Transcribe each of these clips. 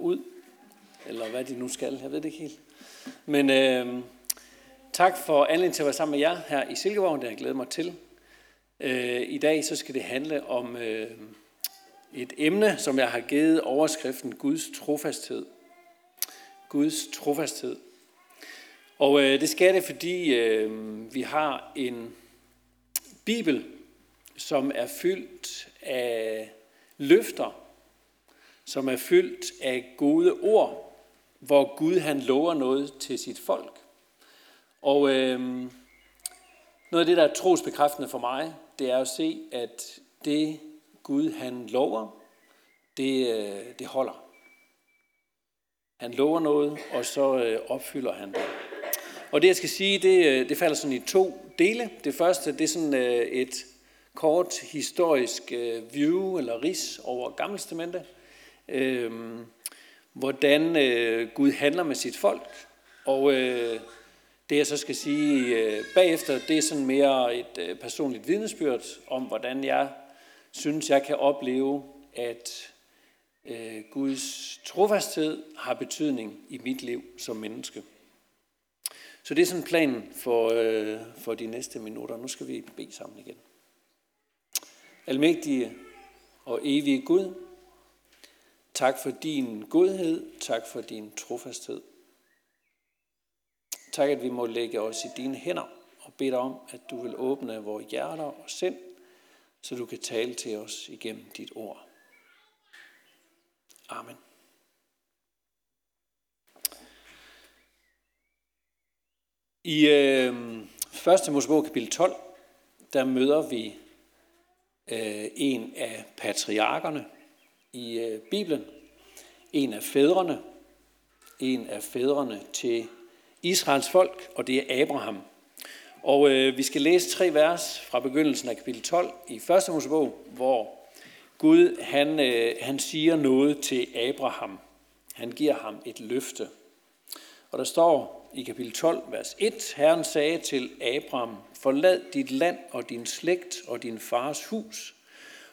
dem ud, eller hvad de nu skal, jeg ved det ikke helt. Men øh, tak for anledningen til at være sammen med jer her i Silkeborg, det har jeg glædet mig til. Øh, I dag så skal det handle om øh, et emne, som jeg har givet overskriften Guds trofasthed. Guds trofasthed. Og øh, det skal det, fordi øh, vi har en bibel, som er fyldt af løfter, som er fyldt af gode ord, hvor Gud han lover noget til sit folk. Og øh, noget af det, der er trosbekræftende for mig, det er at se, at det Gud han lover, det, øh, det holder. Han lover noget, og så øh, opfylder han det. Og det, jeg skal sige, det, øh, det falder sådan i to dele. Det første, det er sådan øh, et kort historisk view eller ris over Gammelstamentet. Øhm, hvordan øh, Gud handler med sit folk. Og øh, det, jeg så skal sige øh, bagefter, det er sådan mere et personligt vidnesbyrd om, hvordan jeg synes, jeg kan opleve, at øh, Guds trofasthed har betydning i mit liv som menneske. Så det er sådan planen for, øh, for de næste minutter. Nu skal vi bede sammen igen. Almægtige og evige Gud, tak for din godhed, tak for din trofasthed. Tak, at vi må lægge os i dine hænder og bede dig om, at du vil åbne vores hjerter og sind, så du kan tale til os igennem dit ord. Amen. I øh, 1. Mosebog kapitel 12, der møder vi øh, en af patriarkerne i øh, Bibelen, en af fædrene, en af fædrene til Israels folk, og det er Abraham. Og øh, vi skal læse tre vers fra begyndelsen af kapitel 12 i 1. Mosebog, hvor Gud han, øh, han siger noget til Abraham. Han giver ham et løfte. Og der står i kapitel 12, vers 1, Herren sagde til Abraham, forlad dit land og din slægt og din fars hus,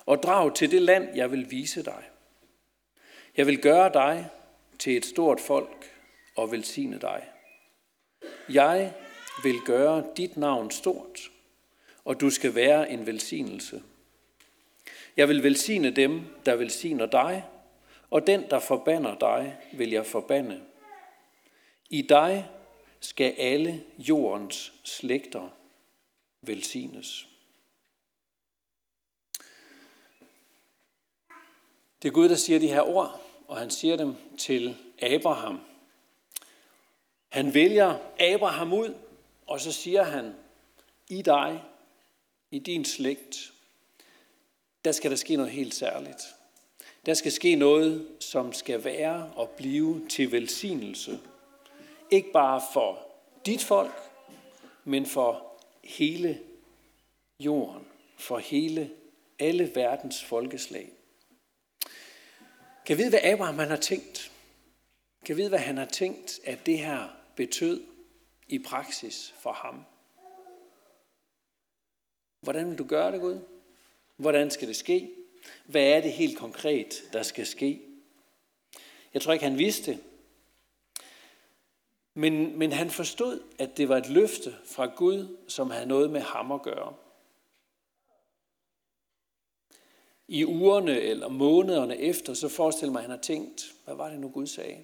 og drag til det land, jeg vil vise dig. Jeg vil gøre dig til et stort folk og velsigne dig. Jeg vil gøre dit navn stort, og du skal være en velsignelse. Jeg vil velsigne dem, der velsigner dig, og den, der forbander dig, vil jeg forbande. I dig skal alle jordens slægter velsignes. Det er Gud, der siger de her ord, og han siger dem til Abraham. Han vælger Abraham ud, og så siger han, i dig, i din slægt, der skal der ske noget helt særligt. Der skal ske noget, som skal være og blive til velsignelse. Ikke bare for dit folk, men for hele jorden, for hele alle verdens folkeslag. Kan vide, hvad Abraham han har tænkt? Kan vide, hvad han har tænkt, at det her betød i praksis for ham? Hvordan vil du gøre det, Gud? Hvordan skal det ske? Hvad er det helt konkret, der skal ske? Jeg tror ikke, han vidste. Men, men han forstod, at det var et løfte fra Gud, som havde noget med ham at gøre. I ugerne eller månederne efter, så forestiller mig, at han har tænkt, hvad var det nu Gud sagde?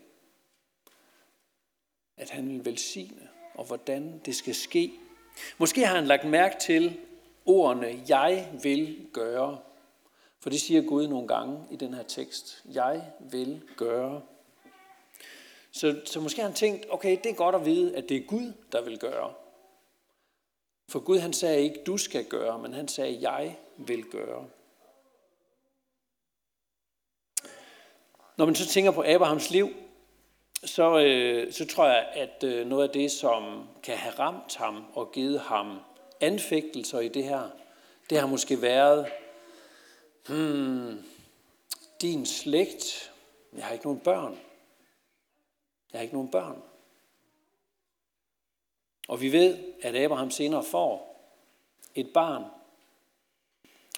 At han vil velsigne, og hvordan det skal ske. Måske har han lagt mærke til, ordene, jeg vil gøre. For det siger Gud nogle gange i den her tekst. Jeg vil gøre. Så, så måske har han tænkt, okay, det er godt at vide, at det er Gud, der vil gøre. For Gud han sagde ikke, du skal gøre, men han sagde, jeg vil gøre. Når man så tænker på Abrahams liv, så, øh, så tror jeg, at øh, noget af det, som kan have ramt ham og givet ham anfægtelser i det her, det har måske været, hmm, din slægt, jeg har ikke nogen børn. Jeg har ikke nogen børn. Og vi ved, at Abraham senere får et barn,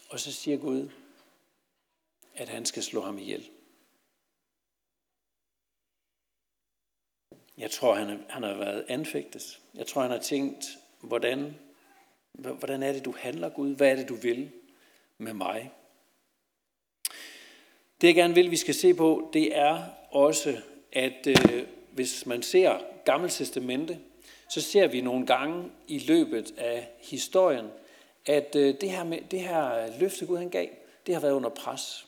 og så siger Gud, at han skal slå ham ihjel. Jeg tror, han, han har været anfægtet. Jeg tror, han har tænkt, hvordan, hvordan er det, du handler, Gud? Hvad er det, du vil med mig? Det, jeg gerne vil, vi skal se på, det er også, at øh, hvis man ser Gamle Testamente, så ser vi nogle gange i løbet af historien, at øh, det, her med, det her løfte Gud han gav, det har været under pres.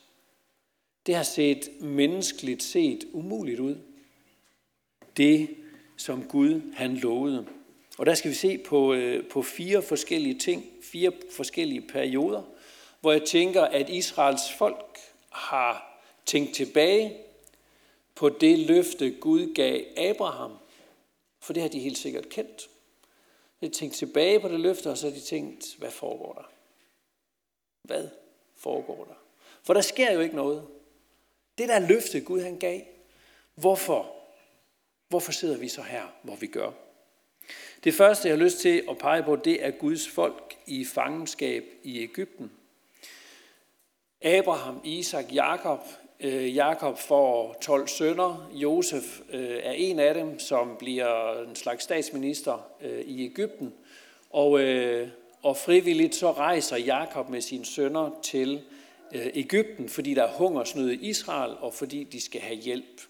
Det har set menneskeligt set umuligt ud. Det, som Gud han lovede. Og der skal vi se på, øh, på fire forskellige ting, fire forskellige perioder, hvor jeg tænker, at Israels folk har tænkt tilbage på det løfte, Gud gav Abraham. For det har de helt sikkert kendt. De har tænkt tilbage på det løfte, og så har de tænkt, hvad foregår der? Hvad foregår der? For der sker jo ikke noget. Det der løfte, Gud han gav, hvorfor? Hvorfor sidder vi så her, hvor vi gør? Det første, jeg har lyst til at pege på, det er Guds folk i fangenskab i Ægypten. Abraham, Isak, Jakob. Øh, Jakob får 12 sønner. Josef øh, er en af dem, som bliver en slags statsminister øh, i Ægypten. Og, og frivilligt så rejser Jakob med sine sønner til Ægypten, fordi der er hungersnød i Israel, og fordi de skal have hjælp.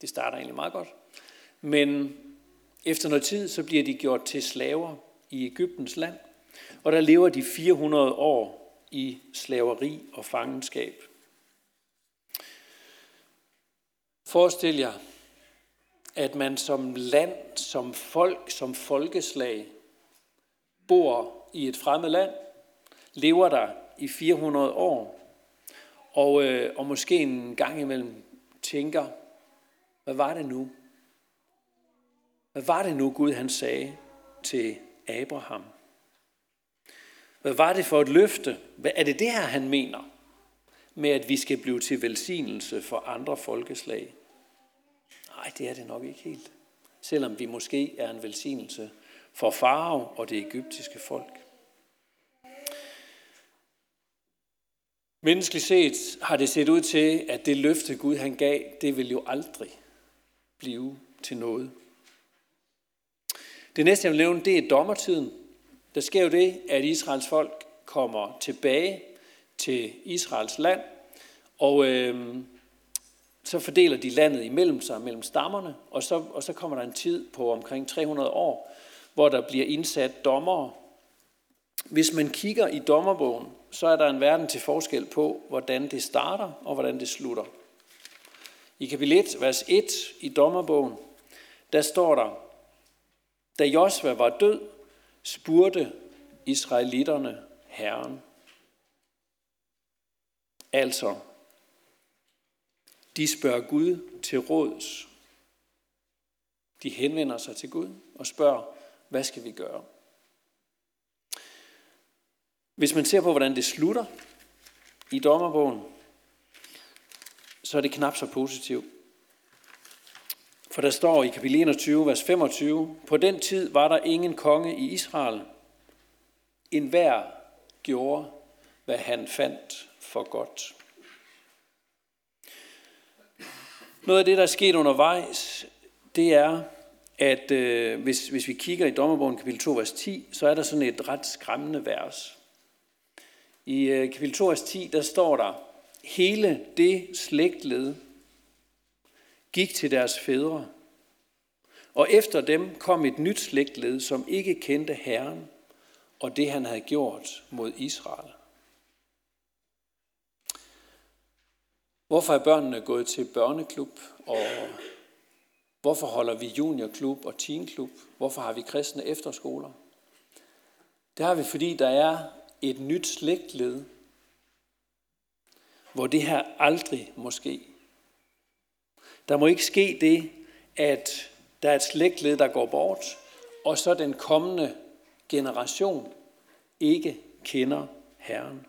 Det starter egentlig meget godt. Men efter noget tid, så bliver de gjort til slaver i Ægyptens land, og der lever de 400 år i slaveri og fangenskab. Forestil jer, at man som land, som folk, som folkeslag, bor i et fremmed land, lever der i 400 år, og, øh, og måske en gang imellem tænker, hvad var det nu? Hvad var det nu, Gud han sagde til Abraham? Hvad var det for et løfte? Hvad er det det her, han mener med, at vi skal blive til velsignelse for andre folkeslag? Nej, det er det nok ikke helt. Selvom vi måske er en velsignelse for farve og det egyptiske folk. Menneskeligt set har det set ud til, at det løfte Gud han gav, det vil jo aldrig blive til noget. Det næste, jeg vil nævne, det er dommertiden. Der sker jo det, at Israels folk kommer tilbage til Israels land, og øh, så fordeler de landet imellem sig, mellem stammerne, og så, og så kommer der en tid på omkring 300 år, hvor der bliver indsat dommere. Hvis man kigger i dommerbogen, så er der en verden til forskel på, hvordan det starter og hvordan det slutter. I kapitel 1, vers 1 i dommerbogen, der står der, da Josva var død, spurgte israelitterne Herren. Altså, de spørger Gud til råds. De henvender sig til Gud og spørger, hvad skal vi gøre? Hvis man ser på, hvordan det slutter i dommerbogen, så er det knap så positivt. For der står i kapitel 21, vers 25, på den tid var der ingen konge i Israel. En hver gjorde, hvad han fandt for godt. Noget af det, der er sket undervejs, det er, at øh, hvis, hvis vi kigger i dommerbogen kapitel 2, vers 10, så er der sådan et ret skræmmende vers. I øh, kapitel 2, vers 10, der står der, hele det slægtled, gik til deres fædre. Og efter dem kom et nyt slægtled, som ikke kendte Herren og det, han havde gjort mod Israel. Hvorfor er børnene gået til børneklub, og hvorfor holder vi juniorklub og teenklub? Hvorfor har vi kristne efterskoler? Det har vi, fordi der er et nyt slægtled, hvor det her aldrig må ske. Der må ikke ske det, at der er et slægtled, der går bort, og så den kommende generation ikke kender Herren.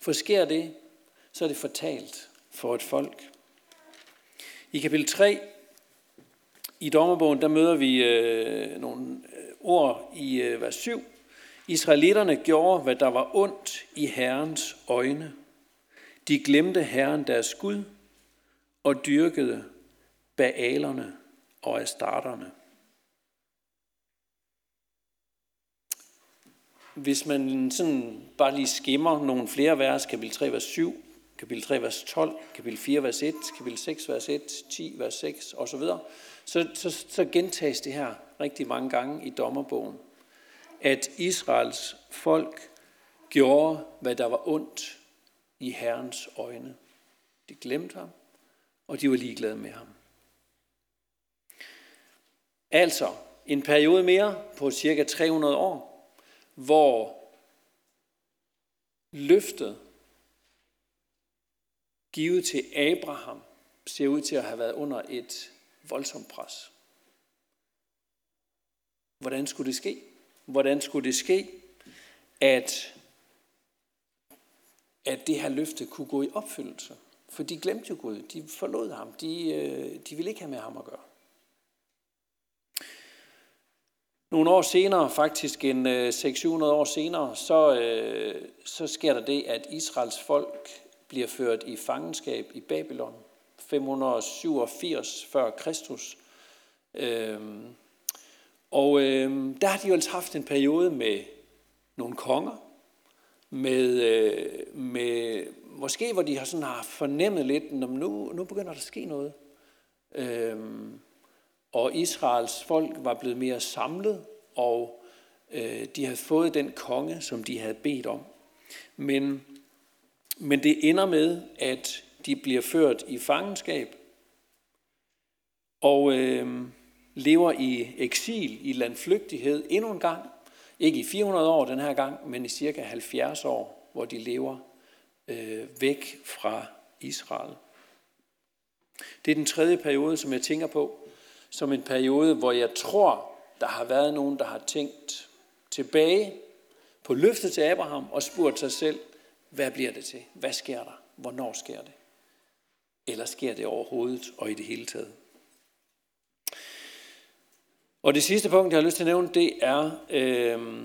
For sker det, så er det fortalt for et folk. I kapitel 3 i dommerbogen, der møder vi øh, nogle øh, ord i øh, vers 7. Israelitterne gjorde, hvad der var ondt i Herrens øjne. De glemte Herren deres Gud og dyrkede baalerne og astarterne. Hvis man sådan bare lige skimmer nogle flere vers, kapitel 3, vers 7, kapitel 3, vers 12, kapitel 4, vers 1, kapitel 6, vers 1, 10, vers 6 osv., så, så, så gentages det her rigtig mange gange i dommerbogen, at Israels folk gjorde, hvad der var ondt i Herrens øjne. De glemte ham, og de var ligeglade med ham. Altså, en periode mere på cirka 300 år, hvor løftet givet til Abraham ser ud til at have været under et voldsomt pres. Hvordan skulle det ske? Hvordan skulle det ske, at, at det her løfte kunne gå i opfyldelse? For de glemte jo Gud. De forlod ham. De, øh, de ville ikke have med ham at gøre. Nogle år senere, faktisk en øh, 600-700 år senere, så, øh, så sker der det, at Israels folk bliver ført i fangenskab i Babylon. 587 før Kristus. Øhm, og øhm, der har de jo altså haft en periode med nogle konger, med, øh, med måske hvor de har sådan har fornemmet lidt, at nu, nu begynder der at ske noget. Øhm, og Israels folk var blevet mere samlet, og øh, de havde fået den konge, som de havde bedt om. Men, men det ender med, at de bliver ført i fangenskab og øh, lever i eksil, i landflygtighed endnu en gang. Ikke i 400 år den her gang, men i cirka 70 år, hvor de lever øh, væk fra Israel. Det er den tredje periode, som jeg tænker på, som en periode, hvor jeg tror, der har været nogen, der har tænkt tilbage på løftet til Abraham og spurgt sig selv, hvad bliver det til? Hvad sker der? Hvornår sker det? Eller sker det overhovedet og i det hele taget? Og det sidste punkt, jeg har lyst til at nævne, det er, øh,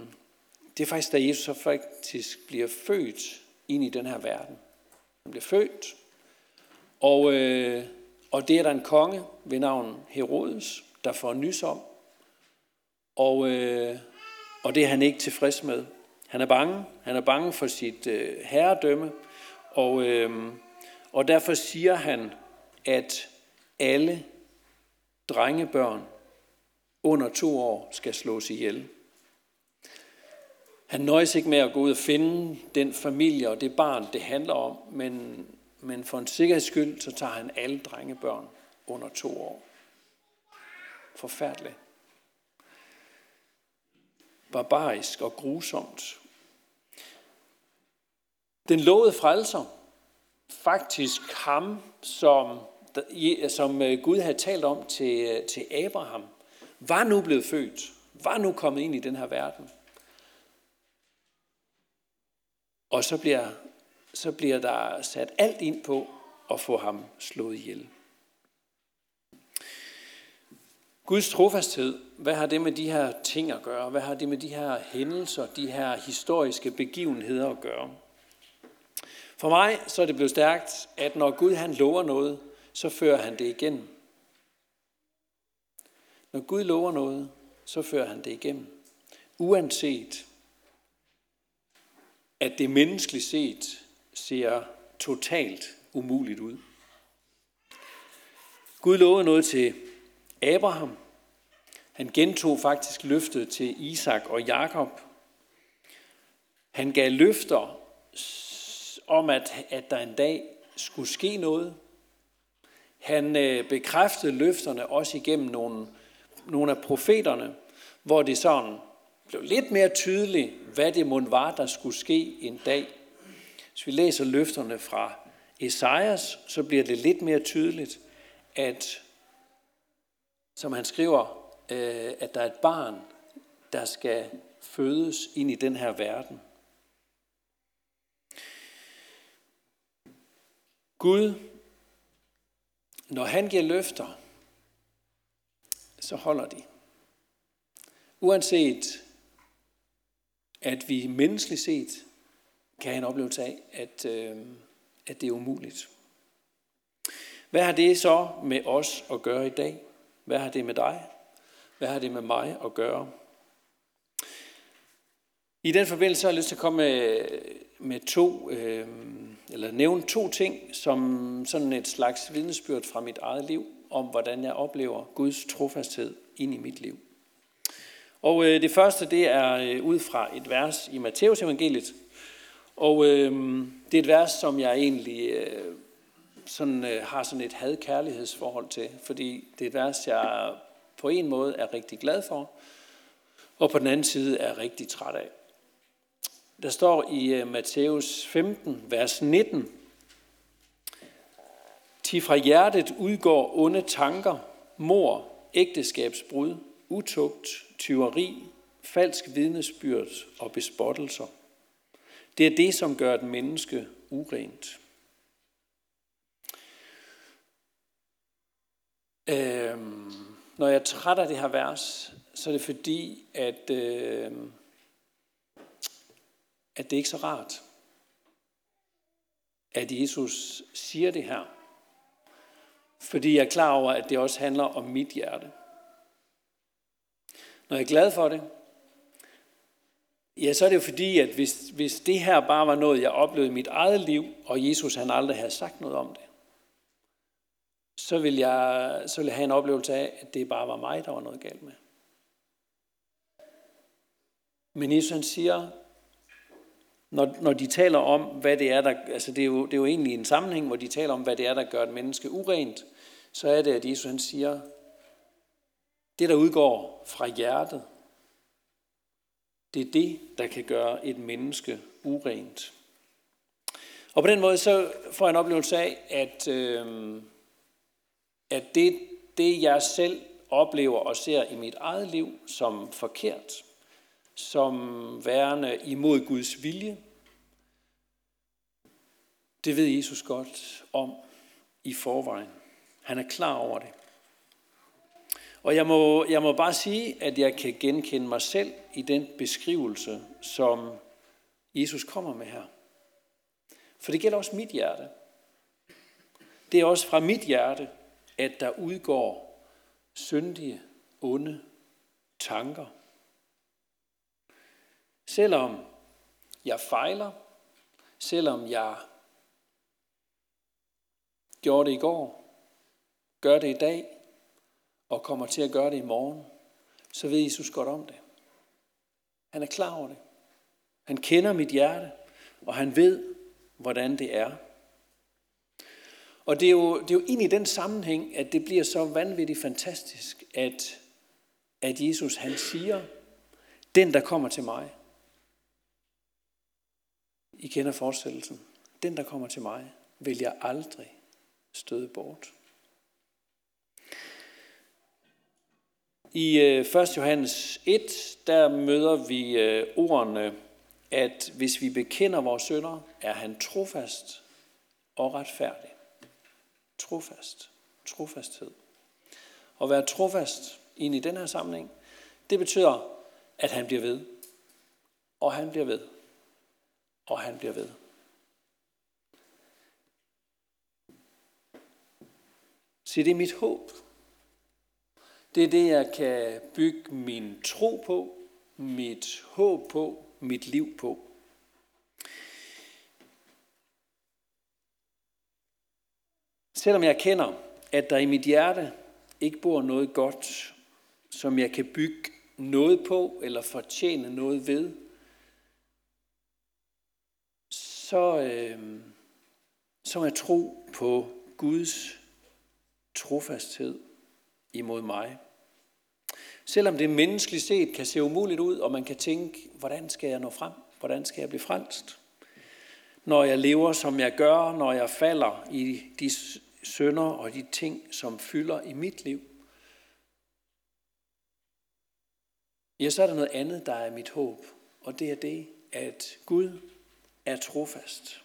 det er faktisk, da Jesus så faktisk bliver født ind i den her verden. Han blev født, og, øh, og det er der en konge ved navn Herodes, der får nys om. Og, øh, og det er han ikke tilfreds med. Han er bange. Han er bange for sit øh, herredømme. Og, øh, og derfor siger han, at alle drengebørn under to år skal slås ihjel. Han nøjes ikke med at gå ud og finde den familie og det barn, det handler om, men, men for en sikkerheds skyld, så tager han alle drengebørn under to år. Forfærdeligt. Barbarisk og grusomt. Den lovede frelser, faktisk ham, som, som øh, Gud havde talt om til, øh, til Abraham, var nu blevet født, var nu kommet ind i den her verden. Og så bliver, så bliver der sat alt ind på at få ham slået ihjel. Guds trofasthed, hvad har det med de her ting at gøre? Hvad har det med de her hændelser, de her historiske begivenheder at gøre? For mig så er det blevet stærkt, at når Gud han lover noget, så fører han det igennem. Når Gud lover noget, så fører han det igennem. Uanset at det menneskeligt set ser totalt umuligt ud. Gud lovede noget til Abraham. Han gentog faktisk løftet til Isak og Jakob. Han gav løfter om, at, at der en dag skulle ske noget. Han øh, bekræftede løfterne også igennem nogle, nogle af profeterne, hvor det sådan blev lidt mere tydeligt, hvad det mund var, der skulle ske en dag. Hvis vi læser løfterne fra Esajas, så bliver det lidt mere tydeligt, at, som han skriver, øh, at der er et barn, der skal fødes ind i den her verden. Gud, når han giver løfter, så holder de. Uanset at vi menneskeligt set kan have en oplevelse af, at, øh, at det er umuligt. Hvad har det så med os at gøre i dag? Hvad har det med dig? Hvad har det med mig at gøre? I den forbindelse har jeg lyst til at komme med, med to, øh, eller nævne to ting, som sådan et slags vidnesbyrd fra mit eget liv, om hvordan jeg oplever Guds trofasthed ind i mit liv. Og øh, det første, det er øh, ud fra et vers i Matteus evangeliet. Og øh, det er et vers, som jeg egentlig øh, sådan, øh, har sådan et had-kærlighedsforhold til, fordi det er et vers, jeg på en måde er rigtig glad for, og på den anden side er rigtig træt af. Der står i øh, Matthæus 15, vers 19, Til fra hjertet udgår onde tanker, mor, ægteskabsbrud, utugt, tyveri, falsk vidnesbyrd og bespottelser. Det er det, som gør et menneske urent. Øhm, når jeg er træt af det her vers, så er det fordi, at, øh, at det ikke er så rart, at Jesus siger det her. Fordi jeg er klar over, at det også handler om mit hjerte. Når jeg er glad for det, ja, så er det jo fordi, at hvis, hvis det her bare var noget, jeg oplevede i mit eget liv, og Jesus han aldrig havde sagt noget om det, så vil, jeg, så vil jeg have en oplevelse af, at det bare var mig, der var noget galt med. Men Jesus han siger, når, når de taler om, hvad det er, der, altså det er, jo, det er jo egentlig en sammenhæng, hvor de taler om, hvad det er, der gør et menneske urent, så er det, at Jesus han siger, det der udgår fra hjertet, det er det, der kan gøre et menneske urent. Og på den måde så får jeg en oplevelse af, at, øh, at det, det jeg selv oplever og ser i mit eget liv som forkert, som værende imod Guds vilje, det ved Jesus godt om i forvejen. Han er klar over det. Og jeg må, jeg må bare sige, at jeg kan genkende mig selv i den beskrivelse, som Jesus kommer med her. For det gælder også mit hjerte. Det er også fra mit hjerte, at der udgår syndige, onde tanker. Selvom jeg fejler, selvom jeg gjorde det i går, gør det i dag, og kommer til at gøre det i morgen, så ved Jesus godt om det. Han er klar over det. Han kender mit hjerte, og han ved, hvordan det er. Og det er, jo, det er jo ind i den sammenhæng, at det bliver så vanvittigt fantastisk, at, at Jesus han siger, den der kommer til mig, I kender forestillelsen, den der kommer til mig, vil jeg aldrig støde bort. I øh, 1. Johannes 1, der møder vi øh, ordene, at hvis vi bekender vores synder, er han trofast og retfærdig. Trofast. Trofasthed. At være trofast ind i den her sammenhæng, det betyder, at han bliver ved. Og han bliver ved. Og han bliver ved. Så det er mit håb. Det er det, jeg kan bygge min tro på, mit håb på, mit liv på. Selvom jeg kender, at der i mit hjerte ikke bor noget godt, som jeg kan bygge noget på eller fortjene noget ved, så, øh, så er tro på Guds trofasthed imod mig. Selvom det menneskeligt set kan se umuligt ud, og man kan tænke, hvordan skal jeg nå frem? Hvordan skal jeg blive frelst? Når jeg lever, som jeg gør, når jeg falder i de sønder og de ting, som fylder i mit liv, ja, så er der noget andet, der er mit håb. Og det er det, at Gud er trofast.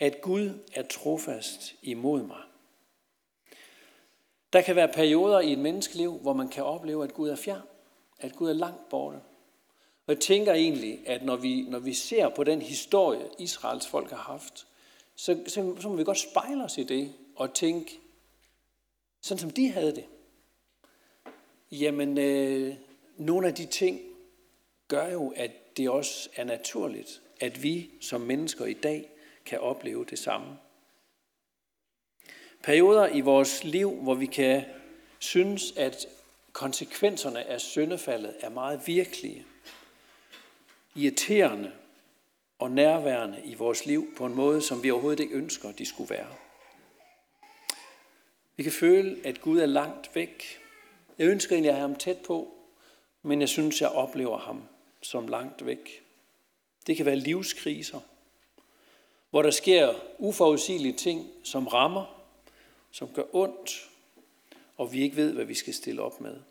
At Gud er trofast imod mig. Der kan være perioder i et menneskeliv, hvor man kan opleve, at Gud er fjern, at Gud er langt borte. Og jeg tænker egentlig, at når vi, når vi ser på den historie, Israels folk har haft, så, så, så må vi godt spejle os i det og tænke, sådan som de havde det, Jamen, øh, nogle af de ting gør jo, at det også er naturligt, at vi som mennesker i dag kan opleve det samme. Perioder i vores liv, hvor vi kan synes, at konsekvenserne af syndefaldet er meget virkelige, irriterende og nærværende i vores liv på en måde, som vi overhovedet ikke ønsker, de skulle være. Vi kan føle, at Gud er langt væk. Jeg ønsker egentlig at have ham tæt på, men jeg synes, jeg oplever ham som langt væk. Det kan være livskriser, hvor der sker uforudsigelige ting, som rammer, som gør ondt, og vi ikke ved, hvad vi skal stille op med.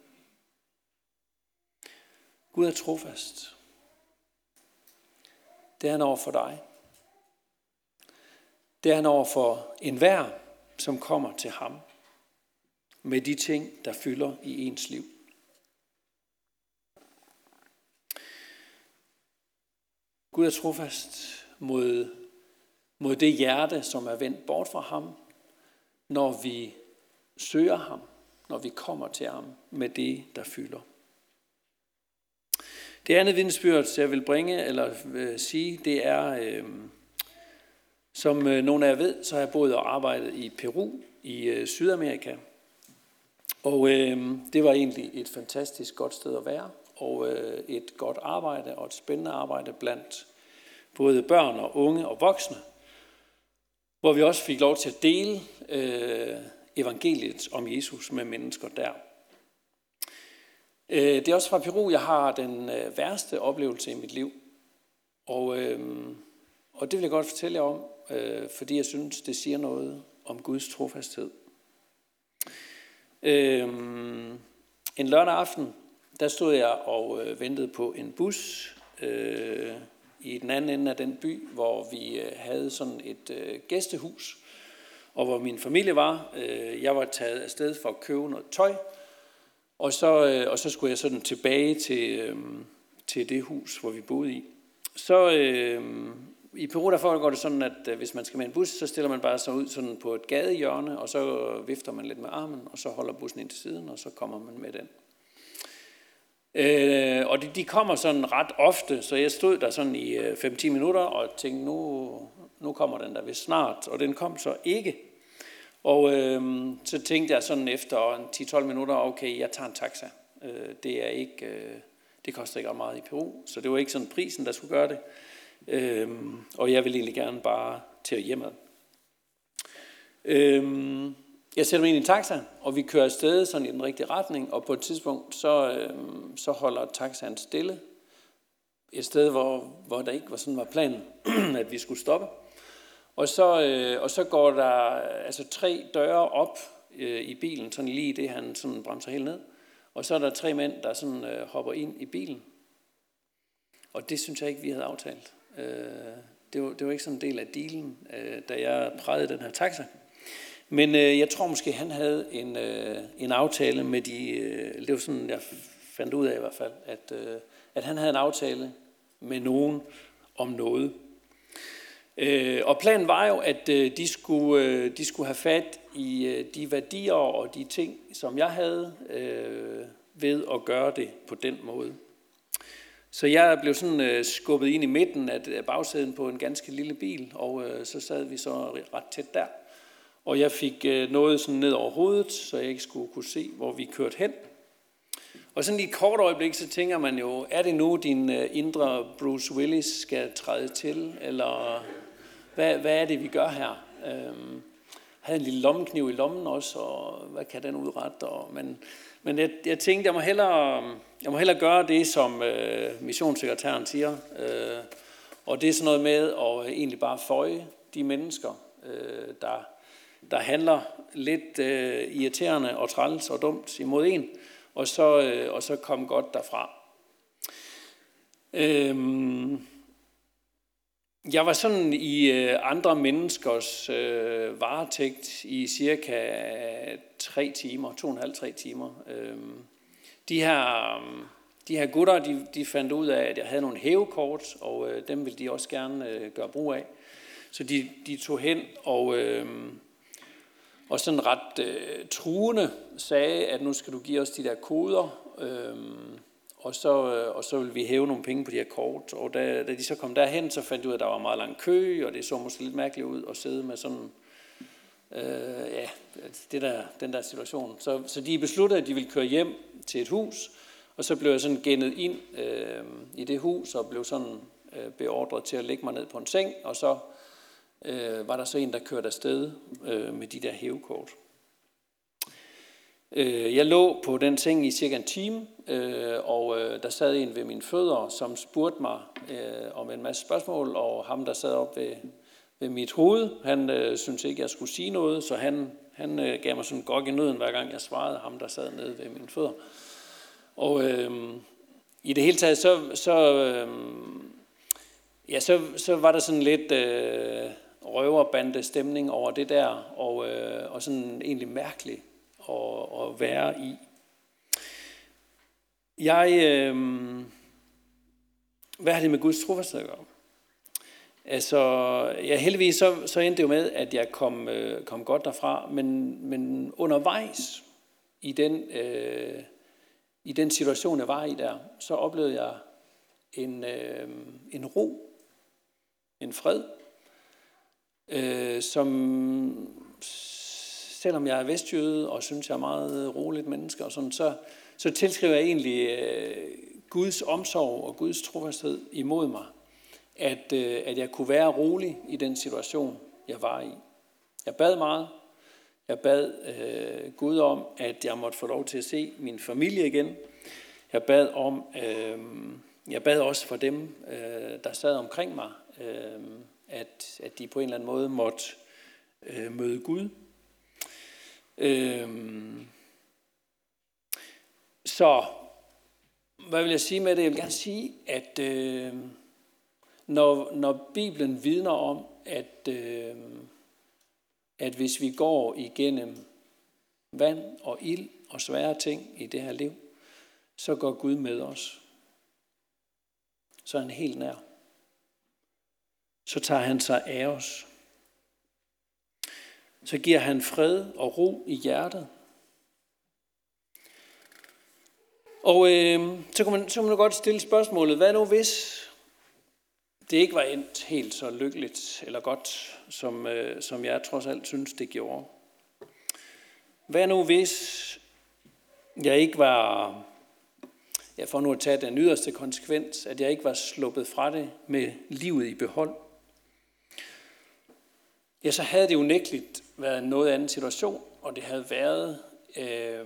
Gud er trofast. Det er han over for dig. Det er han over for enhver, som kommer til ham med de ting, der fylder i ens liv. Gud er trofast mod, mod det hjerte, som er vendt bort fra ham, når vi søger ham, når vi kommer til ham med det, der fylder. Det andet vidensbyrd, jeg vil bringe eller øh, sige, det er, øh, som øh, nogle af jer ved, så har jeg boet og arbejdet i Peru i øh, Sydamerika. Og øh, det var egentlig et fantastisk godt sted at være, og øh, et godt arbejde og et spændende arbejde blandt både børn og unge og voksne, hvor vi også fik lov til at dele øh, evangeliet om Jesus med mennesker der. Øh, det er også fra Peru, jeg har den øh, værste oplevelse i mit liv. Og, øh, og det vil jeg godt fortælle jer om, øh, fordi jeg synes, det siger noget om Guds trofasthed. Øh, en lørdag aften, der stod jeg og øh, ventede på en bus øh, i den anden ende af den by, hvor vi øh, havde sådan et øh, gæstehus, og hvor min familie var. Øh, jeg var taget afsted for at købe noget tøj, og så, øh, og så skulle jeg sådan tilbage til, øh, til det hus, hvor vi boede i. Så øh, i Peru der foregår det sådan, at øh, hvis man skal med en bus, så stiller man bare sig ud sådan på et gadehjørne, og så vifter man lidt med armen, og så holder bussen ind til siden, og så kommer man med den. Øh, og de, de kommer sådan ret ofte, så jeg stod der sådan i øh, 5-10 minutter og tænkte, nu, nu kommer den der vist snart, og den kom så ikke. Og øh, så tænkte jeg sådan efter 10-12 minutter, okay, jeg tager en taxa. Øh, det er ikke, øh, det koster ikke meget i Peru, så det var ikke sådan prisen, der skulle gøre det. Øh, og jeg ville egentlig gerne bare til hjemad. Øh, jeg sætter mig ind i en taxa, og vi kører afsted sådan i den rigtige retning, og på et tidspunkt, så, øh, så holder taxaen stille. Et sted, hvor, hvor der ikke var sådan var planen, at vi skulle stoppe. Og så, øh, og så går der altså tre døre op øh, i bilen, sådan lige det, han sådan bremser helt ned. Og så er der tre mænd, der sådan øh, hopper ind i bilen. Og det synes jeg ikke, vi havde aftalt. Øh, det, var, det var ikke sådan en del af dealen, øh, da jeg prægede den her taxa. Men øh, jeg tror måske, han havde en, øh, en aftale med de, øh, det var sådan, jeg fandt ud af i hvert fald, at, øh, at han havde en aftale med nogen om noget. Øh, og planen var jo, at øh, de, skulle, øh, de skulle have fat i øh, de værdier og de ting, som jeg havde øh, ved at gøre det på den måde. Så jeg blev sådan øh, skubbet ind i midten af bagsæden på en ganske lille bil, og øh, så sad vi så ret tæt der. Og jeg fik øh, noget sådan ned over hovedet, så jeg ikke skulle kunne se, hvor vi kørte hen. Og sådan i et kort øjeblik, så tænker man jo, er det nu din øh, indre Bruce Willis skal træde til, eller hvad, hvad er det, vi gør her? Øhm, havde en lille lommekniv i lommen også, og hvad kan den udrette? Og, men men jeg, jeg tænkte, jeg må hellere, jeg må hellere gøre det, som øh, missionssekretæren siger. Øh, og det er sådan noget med at øh, egentlig bare føje de mennesker, øh, der der handler lidt øh, irriterende og træls og dumt imod en, og så, øh, og så komme godt derfra. Øhm, jeg var sådan i øh, andre menneskers øh, varetægt i cirka tre timer, to og en halv, tre timer. Øhm, de her, de her gutter, de, de fandt ud af, at jeg havde nogle hævekort, og øh, dem ville de også gerne øh, gøre brug af. Så de, de tog hen og... Øh, og sådan ret øh, truende sagde, at nu skal du give os de der koder, øh, og, så, øh, og så vil vi hæve nogle penge på de her kort. Og da, da de så kom derhen, så fandt de ud af, at der var meget lang kø, og det så måske lidt mærkeligt ud at sidde med sådan, øh, ja, det der, den der situation. Så, så de besluttede, at de ville køre hjem til et hus, og så blev jeg sådan gennet ind øh, i det hus, og blev sådan øh, beordret til at lægge mig ned på en seng, og så øh, var der så en, der kørte afsted øh, med de der hævekort. Øh, jeg lå på den seng i cirka en time, øh, og øh, der sad en ved mine fødder, som spurgte mig øh, om en masse spørgsmål, og ham, der sad op ved, ved mit hoved, han øh, syntes ikke, jeg skulle sige noget, så han, han øh, gav mig sådan en gok i nøden, hver gang jeg svarede ham, der sad nede ved mine fødder. Og øh, i det hele taget, så, så, øh, ja, så, så var der sådan lidt øh, røverbande stemning over det der, og, øh, og sådan egentlig mærkelig at, at være i. Jeg, øh, hvad har det med Guds trofasthed at gøre? Altså, ja, heldigvis så, så endte det jo med, at jeg kom, øh, kom godt derfra, men, men undervejs i den, øh, i den situation, jeg var i der, så oplevede jeg en, øh, en ro, en fred, øh, som selvom jeg er vestjøde og synes, jeg er meget roligt menneske, og sådan, så, så tilskriver jeg egentlig øh, Guds omsorg og Guds trofasthed imod mig, at, øh, at jeg kunne være rolig i den situation, jeg var i. Jeg bad meget. Jeg bad øh, Gud om, at jeg måtte få lov til at se min familie igen. Jeg bad om, øh, jeg bad også for dem, øh, der sad omkring mig, øh, at, at de på en eller anden måde måtte øh, møde Gud. Øh, så hvad vil jeg sige med det? Jeg vil gerne sige, at øh, når, når Bibelen vidner om, at, øh, at hvis vi går igennem vand og ild og svære ting i det her liv, så går Gud med os. Så er han helt nær. Så tager han sig af os. Så giver han fred og ro i hjertet. Og øh, så, kan man, så kunne man godt stille spørgsmålet, hvad nu hvis det ikke var endt helt så lykkeligt eller godt, som, øh, som jeg trods alt synes, det gjorde? Hvad nu hvis jeg ikke var ja, for nu at tage den yderste konsekvens, at jeg ikke var sluppet fra det med livet i behold, ja, så havde det unægteligt været en noget anden situation, og det havde været øh,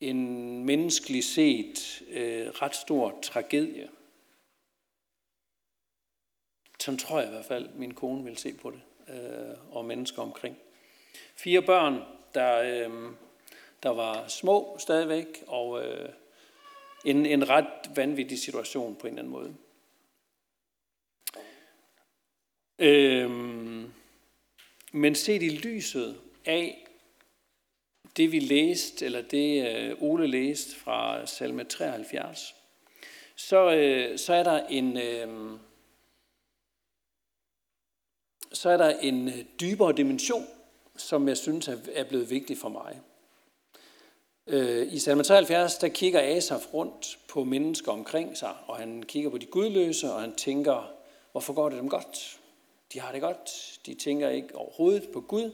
en menneskelig set øh, ret stor tragedie. Sådan tror jeg i hvert fald, min kone vil se på det, øh, og mennesker omkring. Fire børn, der øh, der var små stadigvæk, og øh, en, en ret vanvittig situation på en eller anden måde. Øhm, men set i lyset af det, vi læste, eller det øh, Ole læste fra salme 73, så, øh, så er der en... Øh, så er der en øh, dybere dimension, som jeg synes er blevet vigtig for mig. Øh, I salme 73, der kigger Asaf rundt på mennesker omkring sig, og han kigger på de gudløse, og han tænker, hvorfor går det dem godt? De har det godt, de tænker ikke overhovedet på Gud,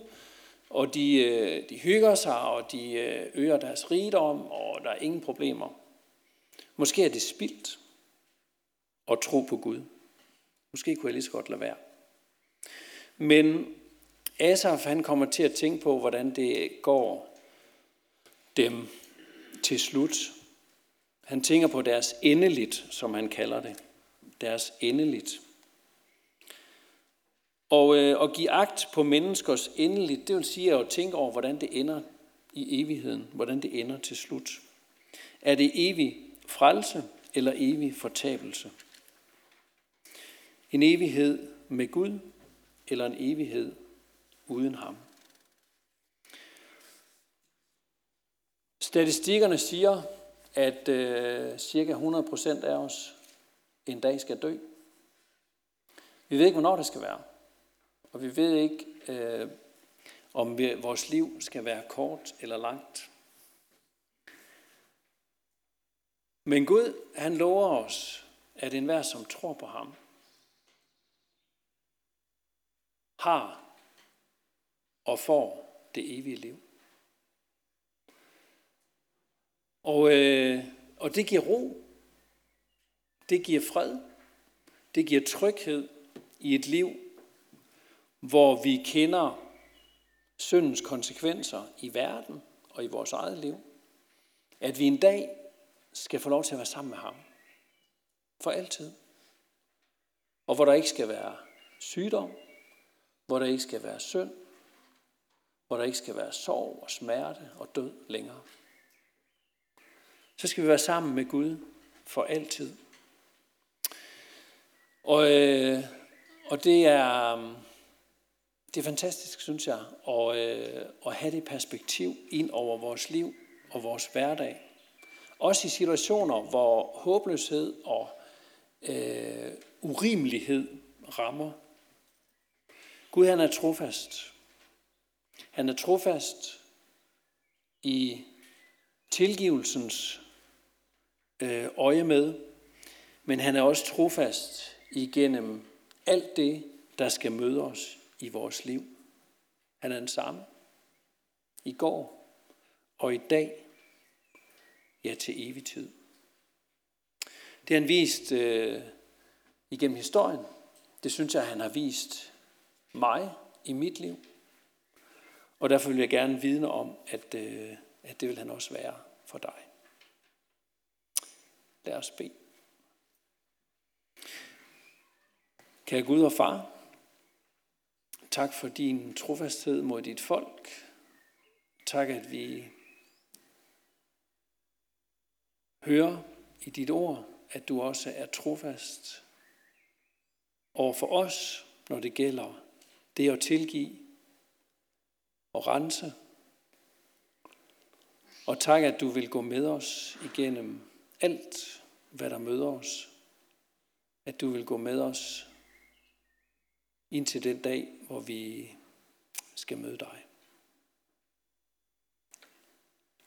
og de, øh, de hygger sig, og de øh, øger deres rigdom, og der er ingen problemer. Måske er det spildt at tro på Gud. Måske kunne jeg lige så godt lade være. Men Asaf han kommer til at tænke på, hvordan det går dem til slut. Han tænker på deres endeligt, som han kalder det. Deres endeligt. Og øh, at give agt på menneskers endeligt, det vil sige at tænke over, hvordan det ender i evigheden, hvordan det ender til slut. Er det evig frelse eller evig fortabelse? En evighed med Gud eller en evighed uden ham? Statistikkerne siger, at øh, cirka 100% af os en dag skal dø. Vi ved ikke, hvornår det skal være. Og vi ved ikke, øh, om vi, vores liv skal være kort eller langt. Men Gud, han lover os, at enhver, som tror på ham, har og får det evige liv. Og, øh, og det giver ro. Det giver fred. Det giver tryghed i et liv, hvor vi kender syndens konsekvenser i verden og i vores eget liv. At vi en dag skal få lov til at være sammen med ham. For altid. Og hvor der ikke skal være sygdom, hvor der ikke skal være synd, hvor der ikke skal være sorg og smerte og død længere. Så skal vi være sammen med Gud for altid. Og, øh, og det er, det er fantastisk, synes jeg, at, øh, at have det perspektiv ind over vores liv og vores hverdag. Også i situationer, hvor håbløshed og øh, urimelighed rammer. Gud han er trofast. Han er trofast i tilgivelsens øh, øje med, men han er også trofast igennem alt det, der skal møde os i vores liv. Han er den samme i går og i dag, ja til evig tid. Det har han vist øh, igennem historien. Det synes jeg, han har vist mig i mit liv. Og derfor vil jeg gerne vidne om, at, øh, at det vil han også være for dig. Lad os bede. Kære Gud og far, tak for din trofasthed mod dit folk. Tak, at vi hører i dit ord, at du også er trofast over for os, når det gælder det at tilgive og rense. Og tak, at du vil gå med os igennem alt, hvad der møder os. At du vil gå med os indtil den dag, hvor vi skal møde dig.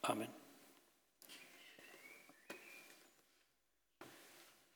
Amen.